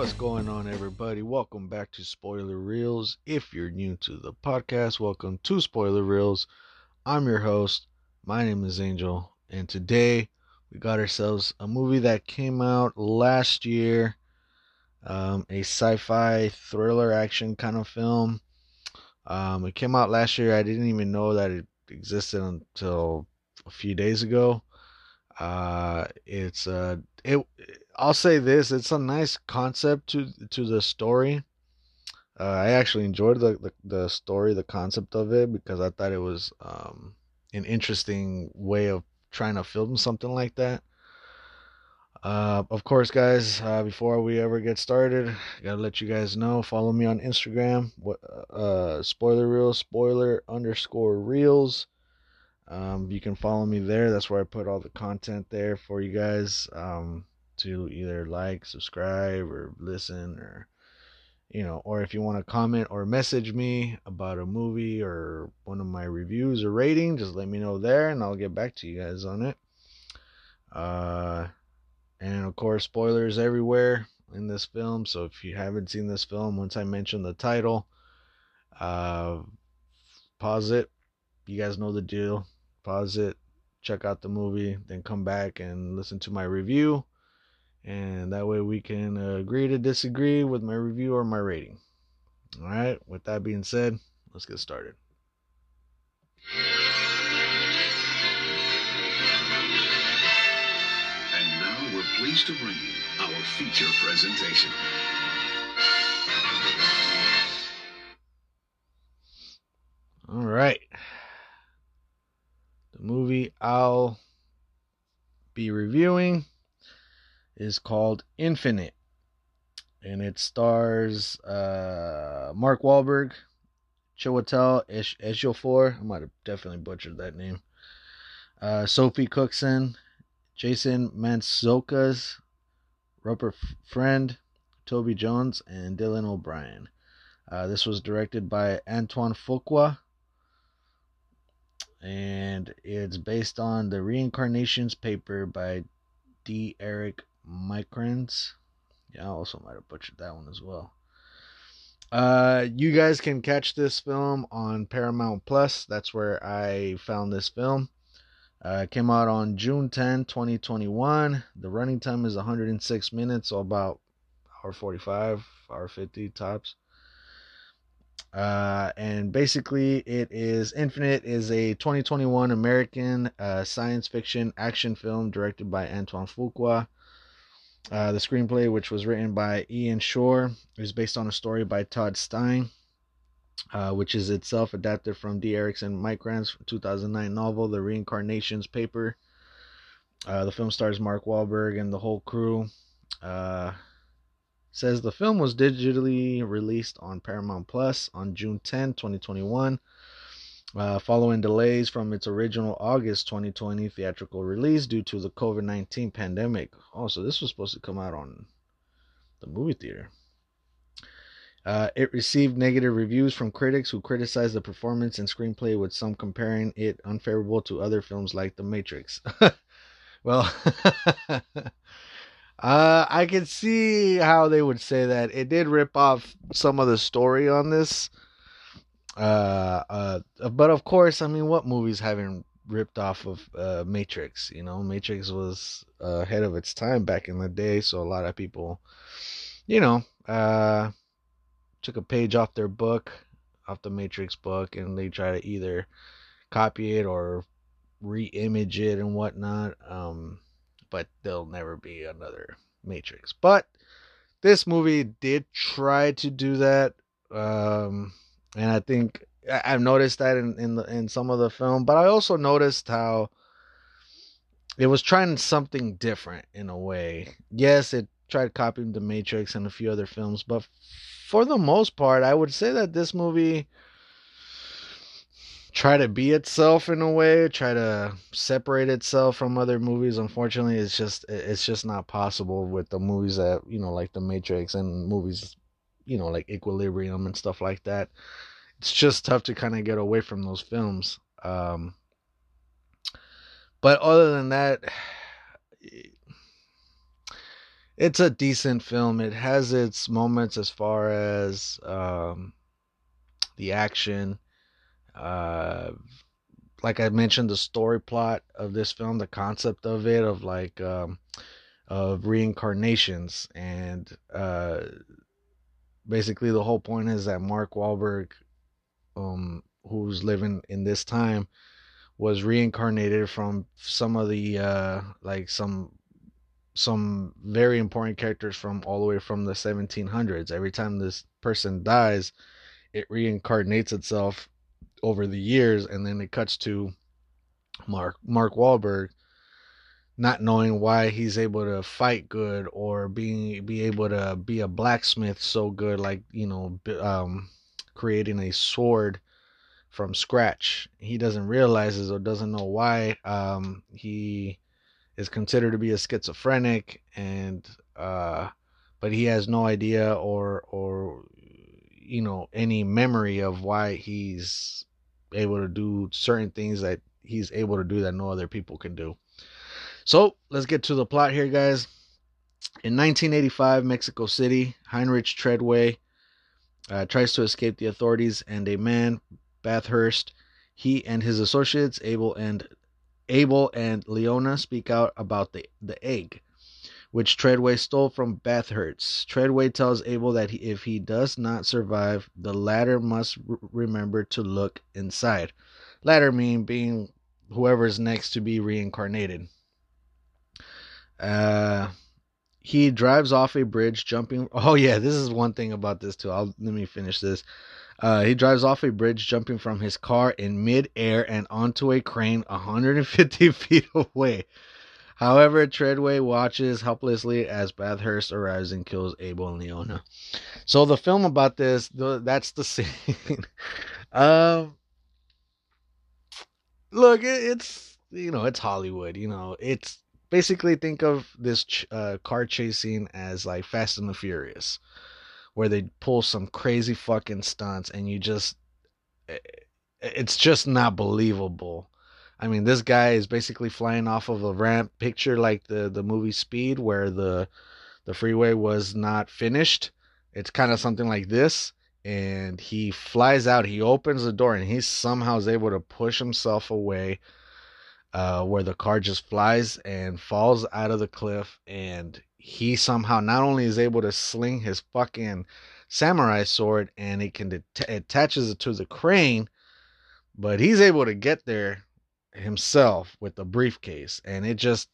What's going on, everybody? Welcome back to Spoiler Reels. If you're new to the podcast, welcome to Spoiler Reels. I'm your host. My name is Angel, and today we got ourselves a movie that came out last year um, a sci fi thriller action kind of film. Um, it came out last year. I didn't even know that it existed until a few days ago. Uh, it's uh, it. I'll say this: it's a nice concept to to the story. Uh, I actually enjoyed the, the, the story, the concept of it, because I thought it was um, an interesting way of trying to film something like that. Uh, of course, guys, uh, before we ever get started, I gotta let you guys know. Follow me on Instagram. What uh, spoiler reels, spoiler underscore reels. Um, you can follow me there. That's where I put all the content there for you guys um, to either like, subscribe, or listen, or you know, or if you want to comment or message me about a movie or one of my reviews or rating, just let me know there, and I'll get back to you guys on it. Uh, and of course, spoilers everywhere in this film. So if you haven't seen this film, once I mention the title, uh, pause it. You guys know the deal pause it, check out the movie, then come back and listen to my review. And that way we can uh, agree to disagree with my review or my rating. All right, with that being said, let's get started. And now we're pleased to bring you our feature presentation. All right The movie I'll be reviewing is called Infinite, and it stars uh, Mark Wahlberg, Chiwetel Ejiofor. I might have definitely butchered that name. Uh, Sophie Cookson, Jason Mantzoukas, Rupert Friend, Toby Jones, and Dylan O'Brien. Uh, this was directed by Antoine Fuqua and it's based on the Reincarnations paper by D. Eric Maikranz. Yeah, I also might have butchered that one as well. Uh, you guys can catch this film on Paramount Plus. That's where I found this film. Uh, came out on June 10, 2021. The running time is 106 minutes, so about hour 45, hour 50 tops. Uh, and basically, it is Infinite is a 2021 American uh, science fiction action film directed by Antoine Fuqua. Uh, the screenplay, which was written by Ian Shore, is based on a story by Todd Stein, uh, which is itself adapted from D. Erickson Maikranz' 2009 novel, The Reincarnations Paper. Uh, the film stars Mark Wahlberg and the whole crew. Uh, says the film was digitally released on Paramount Plus on June 10, 2021, uh, following delays from its original August 2020 theatrical release due to the COVID 19 pandemic. Oh, so this was supposed to come out on the movie theater. Uh, it received negative reviews from critics who criticized the performance and screenplay, with some comparing it unfavorable to other films like The Matrix. well, Uh, I can see how they would say that. It did rip off some of the story on this. Uh, uh, but of course, I mean, what movies haven't ripped off of uh, Matrix? You know, Matrix was uh, ahead of its time back in the day, so a lot of people, you know, uh, took a page off their book, off the Matrix book, and they try to either copy it or re-image it and whatnot. Um, but there'll never be another Matrix. But this movie did try to do that, um, and I think I've noticed that in in, the, in some of the film. But I also noticed how it was trying something different in a way. Yes, it tried copying the Matrix and a few other films, but for the most part, I would say that this movie try to be itself in a way, try to separate itself from other movies. Unfortunately, it's just it's just not possible with the movies that you know, like The Matrix and movies, you know, like Equilibrium and stuff like that. It's just tough to kind of get away from those films. Um, but other than that, it's a decent film. It has its moments as far as um, the action. Uh, like I mentioned, the story plot of this film, the concept of it, of like um, of reincarnations, and uh, basically the whole point is that Mark Wahlberg, um, who's living in this time, was reincarnated from some of the uh, like some some very important characters from all the way from the 1700s. Every time this person dies, it reincarnates itself over the years, and then it cuts to Mark Mark Wahlberg not knowing why he's able to fight good or being be able to be a blacksmith so good, like you know, um, creating a sword from scratch. He doesn't realize or doesn't know why. Um, he is considered to be a schizophrenic and uh but he has no idea or or you know any memory of why he's able to do certain things that he's able to do that no other people can do. So, let's get to the plot here guys. In 1985, Mexico City, Heinrich Treadway uh, tries to escape the authorities and a man, Bathurst, he and his associates, Abel and Abel and Leona speak out about the, the egg, which Treadway stole from Bathurst. Treadway tells Abel that he, if he does not survive, the latter must r- remember to look inside. Latter mean being whoever's next to be reincarnated. Uh, he drives off a bridge, jumping. Oh yeah, this is one thing about this too. I'll let me finish this. Uh, he drives off a bridge, jumping from his car in mid-air and onto a crane 150 feet away. However, Treadway watches helplessly as Bathurst arrives and kills Abel and Leona. So the film about this, the, that's the scene. um, look, it, it's you know, it's Hollywood. You know, it's basically think of this ch- uh, car chasing as like Fast and the Furious where they pull some crazy fucking stunts and you just it's just not believable. I mean, this guy is basically flying off of a ramp. Picture like the the movie Speed where the the freeway was not finished. It's kind of something like this and he flies out. He opens the door and he somehow is able to push himself away uh, where the car just flies and falls out of the cliff and he somehow not only is able to sling his fucking samurai sword and he can det- attaches it to the crane, but he's able to get there himself with the briefcase, and it just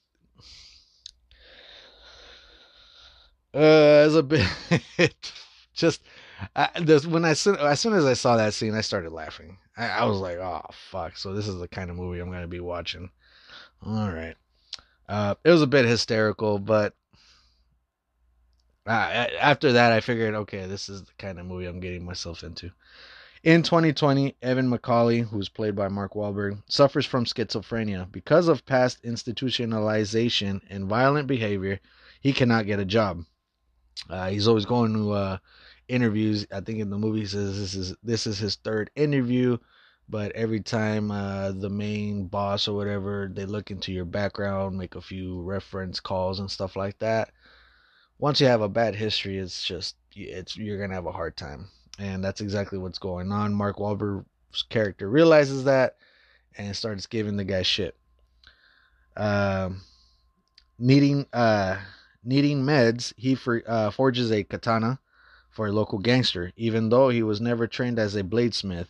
uh, a bit just. I, this, when I as soon as I saw that scene, I started laughing. I, I was like, "Oh fuck!" So this is the kind of movie I'm gonna be watching. All right. Uh, it was a bit hysterical, but uh, after that, I figured, okay, this is the kind of movie I'm getting myself into. In 2020, Evan McCauley, who's played by Mark Wahlberg, suffers from schizophrenia. Because of past institutionalization and violent behavior, he cannot get a job. Uh, he's always going to uh, interviews. I think in the movie says this is this is his third interview, but every time uh, the main boss or whatever they look into your background, make a few reference calls and stuff like that once you have a bad history, it's just it's you're gonna have a hard time, and that's exactly what's going on. Mark Wahlberg's character realizes that and starts giving the guy shit. Um, needing uh needing meds, he for, uh, forges a katana for a local gangster, even though he was never trained as a bladesmith.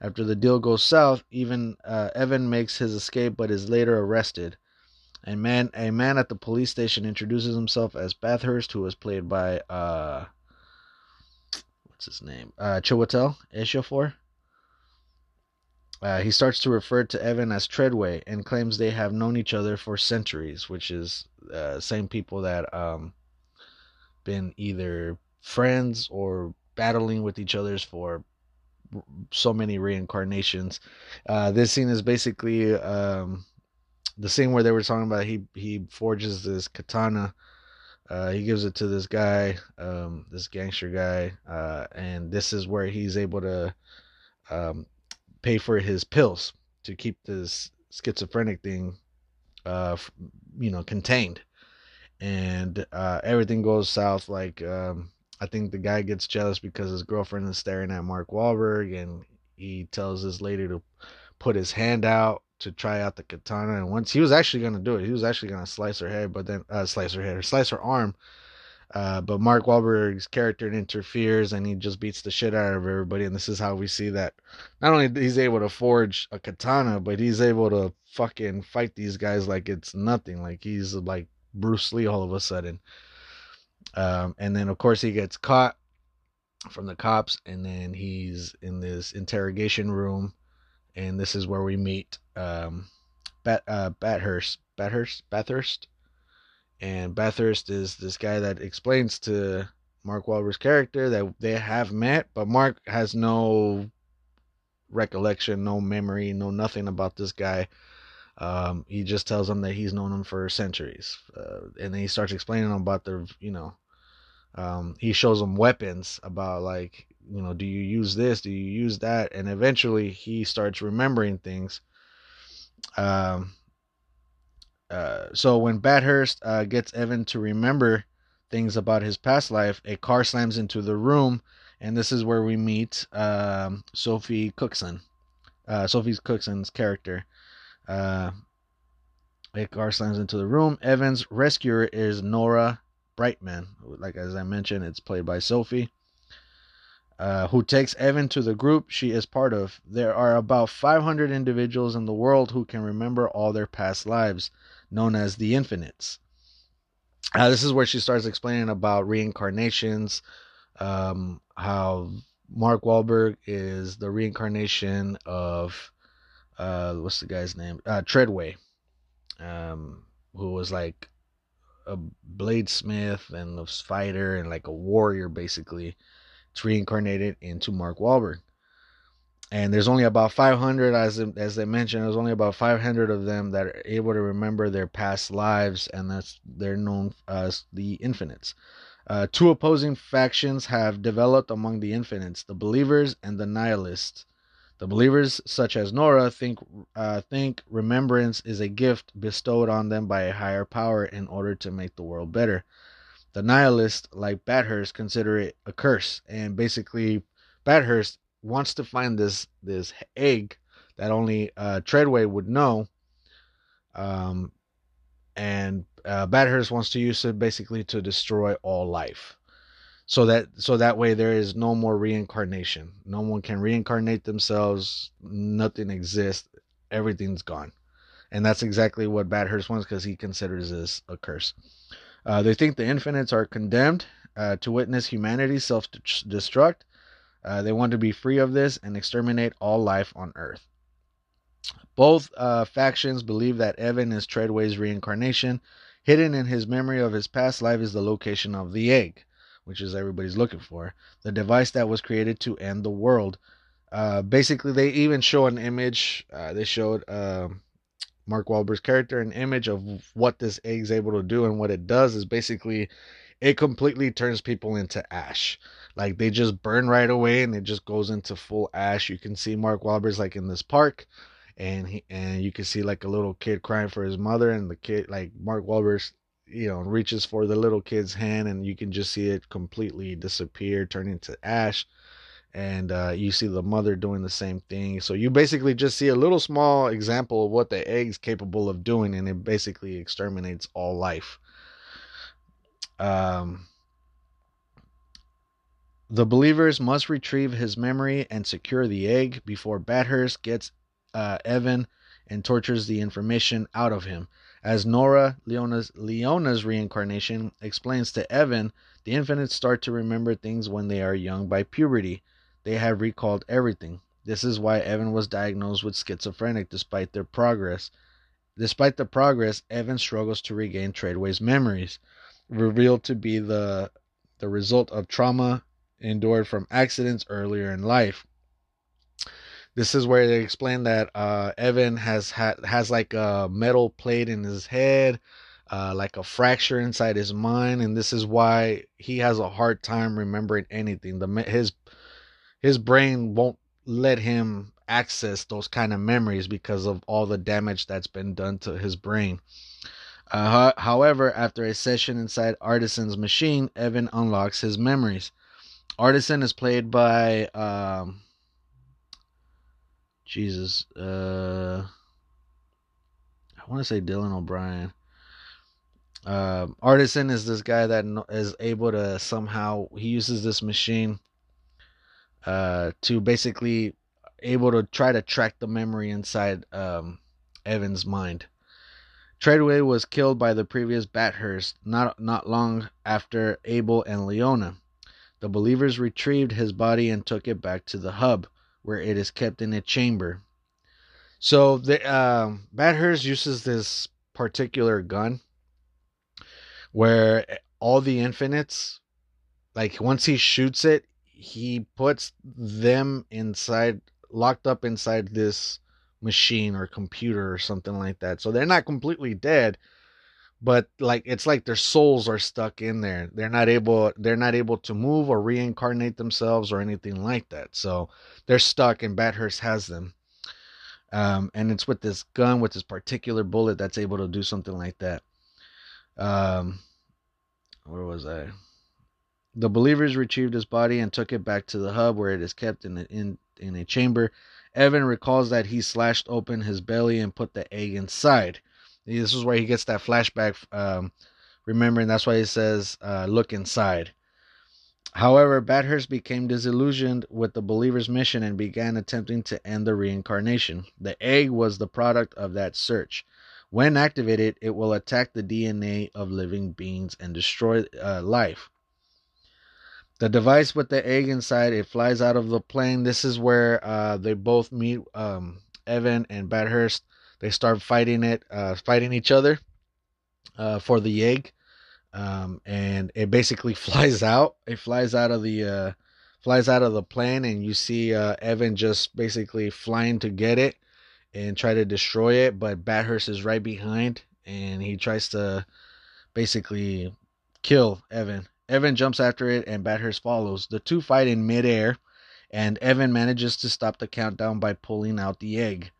After the deal goes south, even uh, Evan makes his escape but is later arrested. A man, a man at the police station introduces himself as Bathurst, who was played by uh, what's his name? Uh, Chiwetel Ejiofor. Uh, he starts to refer to Evan as Treadway and claims they have known each other for centuries, which is uh, same people that um been either friends or battling with each other's for so many reincarnations. Uh, this scene is basically um, the scene where they were talking about he he forges this katana. Uh, he gives it to this guy, um, this gangster guy, uh, and this is where he's able to um, pay for his pills to keep this schizophrenic thing, uh, you know, contained. and uh, everything goes south. Like um, I think the guy gets jealous because his girlfriend is staring at Mark Wahlberg, and he tells this lady to put his hand out to try out the katana. And once he was actually gonna do it, he was actually gonna slice her head, but then uh, slice her head or slice her arm. Uh, but Mark Wahlberg's character interferes and he just beats the shit out of everybody. And this is how we see that not only he's able to forge a katana, but he's able to fucking fight these guys like it's nothing. Like he's like Bruce Lee all of a sudden. Um, and then of course he gets caught from the cops, and then he's in this interrogation room, and this is where we meet um, Bat uh, Bathurst, Bathurst, Bathurst, and Bathurst is this guy that explains to Mark Wahlberg's character that they have met, but Mark has no recollection, no memory, no nothing about this guy. Um, he just tells him that he's known him for centuries, uh, and then he starts explaining about the, you know, um, he shows him weapons about like, you know, do you use this? Do you use that? And eventually he starts remembering things. Um, uh, so when Bathurst uh, gets Evan to remember things about his past life, a car slams into the room, and this is where we meet um, Sophie Cookson, uh, Sophie Cookson's character. Uh, a car slams into the room. Evan's rescuer is Nora Brightman. Like as I mentioned, it's played by Sophie. Uh, who takes Evan to the group she is part of. There are about 500 individuals in the world who can remember all their past lives, known as the Infinites. Uh, this is where she starts explaining about reincarnations, um, how Mark Wahlberg is the reincarnation of uh, what's the guy's name? Uh, Treadway, um, who was like a bladesmith and a fighter and like a warrior, basically. It's reincarnated into Mark Wahlberg. And there's only about 500, as as they mentioned, there's only about 500 of them that are able to remember their past lives, and that's they're known as the Infinites. Uh, two opposing factions have developed among the Infinites: the Believers and the Nihilists. The believers, such as Nora, think uh, think remembrance is a gift bestowed on them by a higher power in order to make the world better. The nihilists, like Bathurst, consider it a curse, and basically, Bathurst wants to find this this egg that only uh, Treadway would know, um, and uh, Bathurst wants to use it basically to destroy all life so that so that way there is no more reincarnation. No one can reincarnate themselves. Nothing exists. Everything's gone. And that's exactly what Bathurst wants because he considers this a curse. Uh, they think the infinites are condemned uh, to witness humanity self-destruct. Uh, they want to be free of this and exterminate all life on earth. Both uh, factions believe that evan is treadway's reincarnation. Hidden in his memory of his past life is the location of the egg which is everybody's looking for, the device that was created to end the world. Uh, basically, they even show an image. Uh, they showed uh, Mark Wahlberg's character an image of what this egg is able to do, and what it does is basically it completely turns people into ash. Like they just burn right away, and it just goes into full ash. You can see Mark Wahlberg's like in this park, and he and you can see like a little kid crying for his mother, and the kid like Mark Wahlberg's you know, reaches for the little kid's hand, and you can just see it completely disappear, turn into ash. And uh, you see the mother doing the same thing. So you basically just see a little small example of what the egg's capable of doing, and it basically exterminates all life. Um, the believers must retrieve his memory and secure the egg before Bathurst gets uh, Evan and tortures the information out of him. As Nora, Leona's, Leona's reincarnation, explains to Evan, the infinites start to remember things when they are young by puberty. They have recalled everything. This is why Evan was diagnosed with schizophrenic despite their progress. Despite the progress, Evan struggles to regain Treadway's memories, revealed to be the the result of trauma endured from accidents earlier in life. This is where they explain that uh, Evan has has like a metal plate in his head, uh, like a fracture inside his mind, and this is why he has a hard time remembering anything. The his his brain won't let him access those kind of memories because of all the damage that's been done to his brain. Uh, however, after a session inside Artisan's machine, Evan unlocks his memories. Artisan is played by um, Jesus. Uh, I want to say Dylan O'Brien. Uh, Artisan is this guy that is able to somehow he uses this machine uh, to basically able to try to track the memory inside um, Evan's mind. Treadway was killed by the previous Bathurst not not long after Abel and Leona. The believers retrieved his body and took it back to the hub, where it is kept in a chamber. So the uh, Bathurst uses this particular gun, where all the infinites, like once he shoots it, he puts them inside, locked up inside this machine or computer or something like that. So they're not completely dead, but like it's like their souls are stuck in there. They're not able they're not able to move or reincarnate themselves or anything like that. So they're stuck and Bathurst has them. Um, and it's with this gun with this particular bullet that's able to do something like that. Um, where was I? The believers retrieved his body and took it back to the hub where it is kept in in in a chamber. Evan recalls that he slashed open his belly and put the egg inside. This is where he gets that flashback. Um, remembering that's why he says, uh, "Look inside." However, Bathurst became disillusioned with the believer's mission and began attempting to end the reincarnation. The egg was the product of that search. When activated, it will attack the DNA of living beings and destroy uh, life. The device with the egg inside, it flies out of the plane. This is where uh, they both meet um, Evan and Bathurst. They start fighting it, uh, fighting each other uh, for the egg, um, and it basically flies out. It flies out of the uh, flies out of the plane, and you see uh, Evan just basically flying to get it and try to destroy it, but Bathurst is right behind, and he tries to basically kill Evan. Evan jumps after it, and Bathurst follows. The two fight in midair, and Evan manages to stop the countdown by pulling out the egg.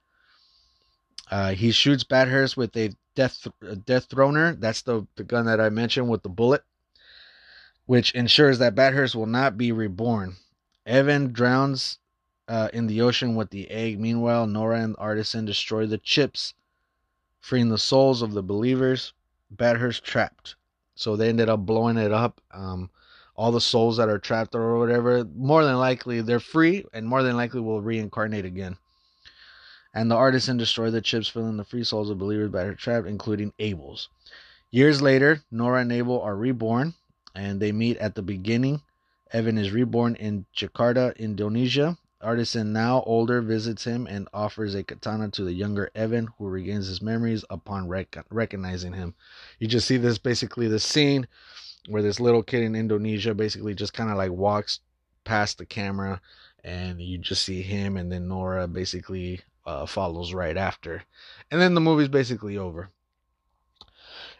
Uh, he shoots Bathurst with a death a Dethroner. That's the, the gun that I mentioned with the bullet, which ensures that Bathurst will not be reborn. Evan drowns uh, in the ocean with the egg. Meanwhile, Nora and Artisan destroy the chips, freeing the souls of the believers. Bathurst trapped. So they ended up blowing it up. Um, all the souls that are trapped or whatever, more than likely they're free and more than likely will reincarnate again. And the artisan destroyed the chips, filling the free souls of believers that are trapped, including Abel's. Years later, Nora and Abel are reborn, and they meet at the beginning. Evan is reborn in Jakarta, Indonesia. Artisan, now older, visits him and offers a katana to the younger Evan, who regains his memories upon rec- recognizing him. You just see this basically the scene where this little kid in Indonesia basically just kind of like walks past the camera, and you just see him, and then Nora basically uh, follows right after, and then the movie's basically over.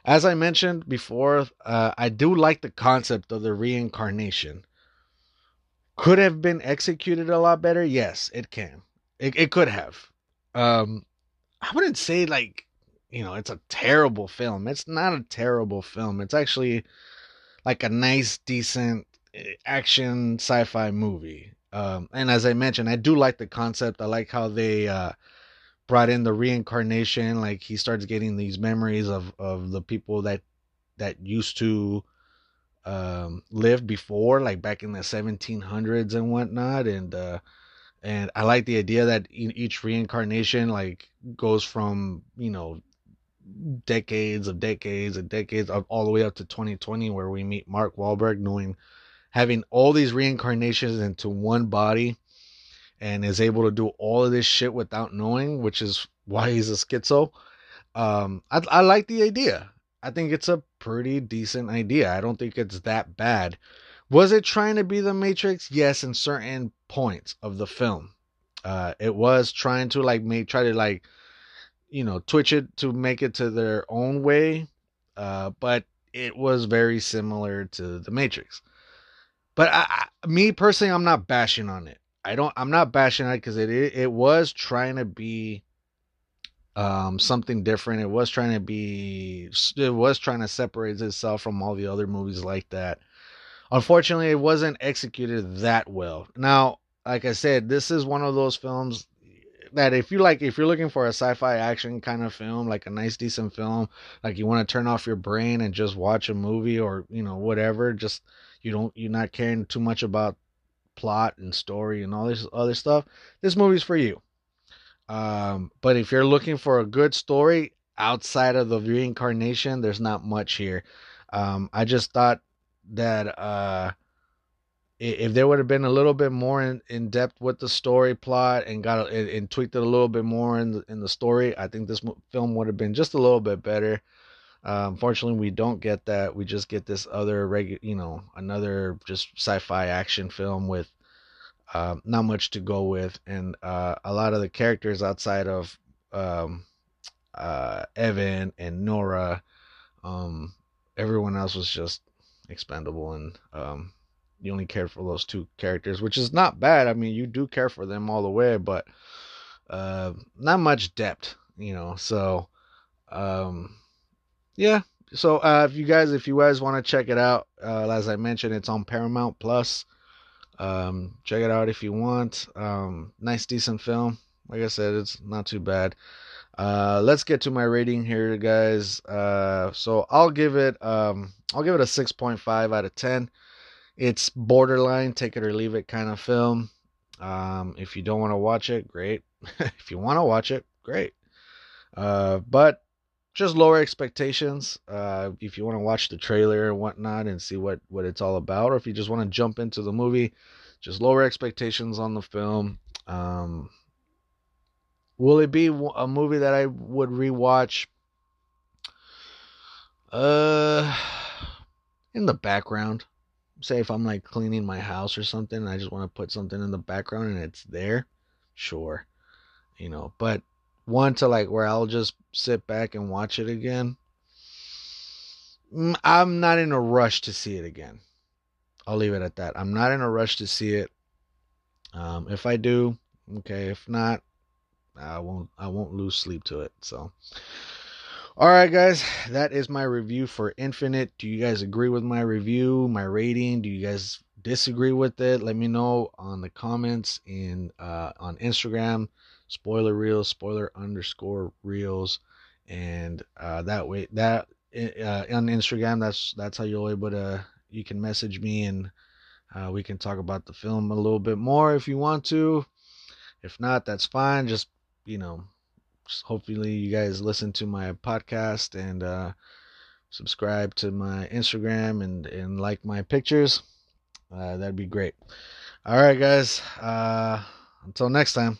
As I mentioned before, uh, I do like the concept of the reincarnation. Could have been executed a lot better. Yes, it can. It, it could have. Um, I wouldn't say like you know it's a terrible film. It's not a terrible film. It's actually like a nice, decent eh, action sci-fi movie. Um, and as I mentioned, I do like the concept. I like how they uh, brought in the reincarnation. Like he starts getting these memories of of the people that that used to um, lived before, like back in the 1700s and whatnot. And uh, and I like the idea that each reincarnation like goes from you know decades of decades and decades of all the way up to 2020 where we meet Mark Wahlberg knowing having all these reincarnations into one body and is able to do all of this shit without knowing, which is why he's a schizo. Um, I, I like the idea. I think it's a pretty decent idea. I don't think it's that bad. Was it trying to be the Matrix? Yes, in certain points of the film. Uh, it was trying to like make try to like you know twitch it to make it to their own way, uh, but it was very similar to the Matrix. But I, I, me personally, I'm not bashing on it. I don't. I'm not bashing on it because it, it it was trying to be um, something different. It was trying to be, it was trying to separate itself from all the other movies like that. Unfortunately, it wasn't executed that well. Now, like I said, this is one of those films that if you like, if you're looking for a sci-fi action kind of film, like a nice, decent film, like you want to turn off your brain and just watch a movie or you know whatever, just you don't, you're not caring too much about plot and story and all this other stuff. This movie's for you. Um, but if you're looking for a good story outside of the reincarnation, there's not much here. Um, I just thought that uh, if there would have been a little bit more in, in depth with the story plot and got and, and tweaked it a little bit more in the, in the story, I think this film would have been just a little bit better. Uh, unfortunately, we don't get that. We just get this other regular, you know, another just sci-fi action film with uh, not much to go with, and uh, a lot of the characters outside of um, uh, Evan and Nora, um, everyone else was just expendable, and um, you only cared for those two characters, which is not bad. I mean, you do care for them all the way, but uh, not much depth, you know. So, um, yeah. So, uh, if you guys, if you guys want to check it out, uh, as I mentioned, it's on Paramount Plus. Um, check it out if you want. Um, nice, decent film. Like I said, it's not too bad. Uh, let's get to my rating here, guys. Uh, so I'll give it, um, I'll give it a 6.5 out of 10. It's borderline, take it or leave it kind of film. Um, if you don't want to watch it, great. if you want to watch it, great. Uh, but just lower expectations. Uh, if you want to watch the trailer and whatnot and see what what it's all about, or if you just want to jump into the movie, just lower expectations on the film. Um, will it be a movie that I would rewatch? Uh, in the background. Say if I'm like cleaning my house or something, I just want to put something in the background and it's there. Sure, you know, but one to like where I'll just sit back and watch it again. Mm, I'm not in a rush to see it again. I'll leave it at that. I'm not in a rush to see it. Um, if I do, okay. If not, I won't. I won't lose sleep to it. So, all right, guys, that is my review for Infinite. Do you guys agree with my review, my rating? Do you guys disagree with it? Let me know on the comments in uh, on Instagram spoiler reels, spoiler underscore reels, and uh, that way that uh, on Instagram that's that's how you'll able to you can message me and uh, we can talk about the film a little bit more if you want to. If not, that's fine. Just you know, hopefully you guys listen to my podcast and uh, subscribe to my Instagram and and like my pictures. Uh, that'd be great. All right, guys. Uh, until next time.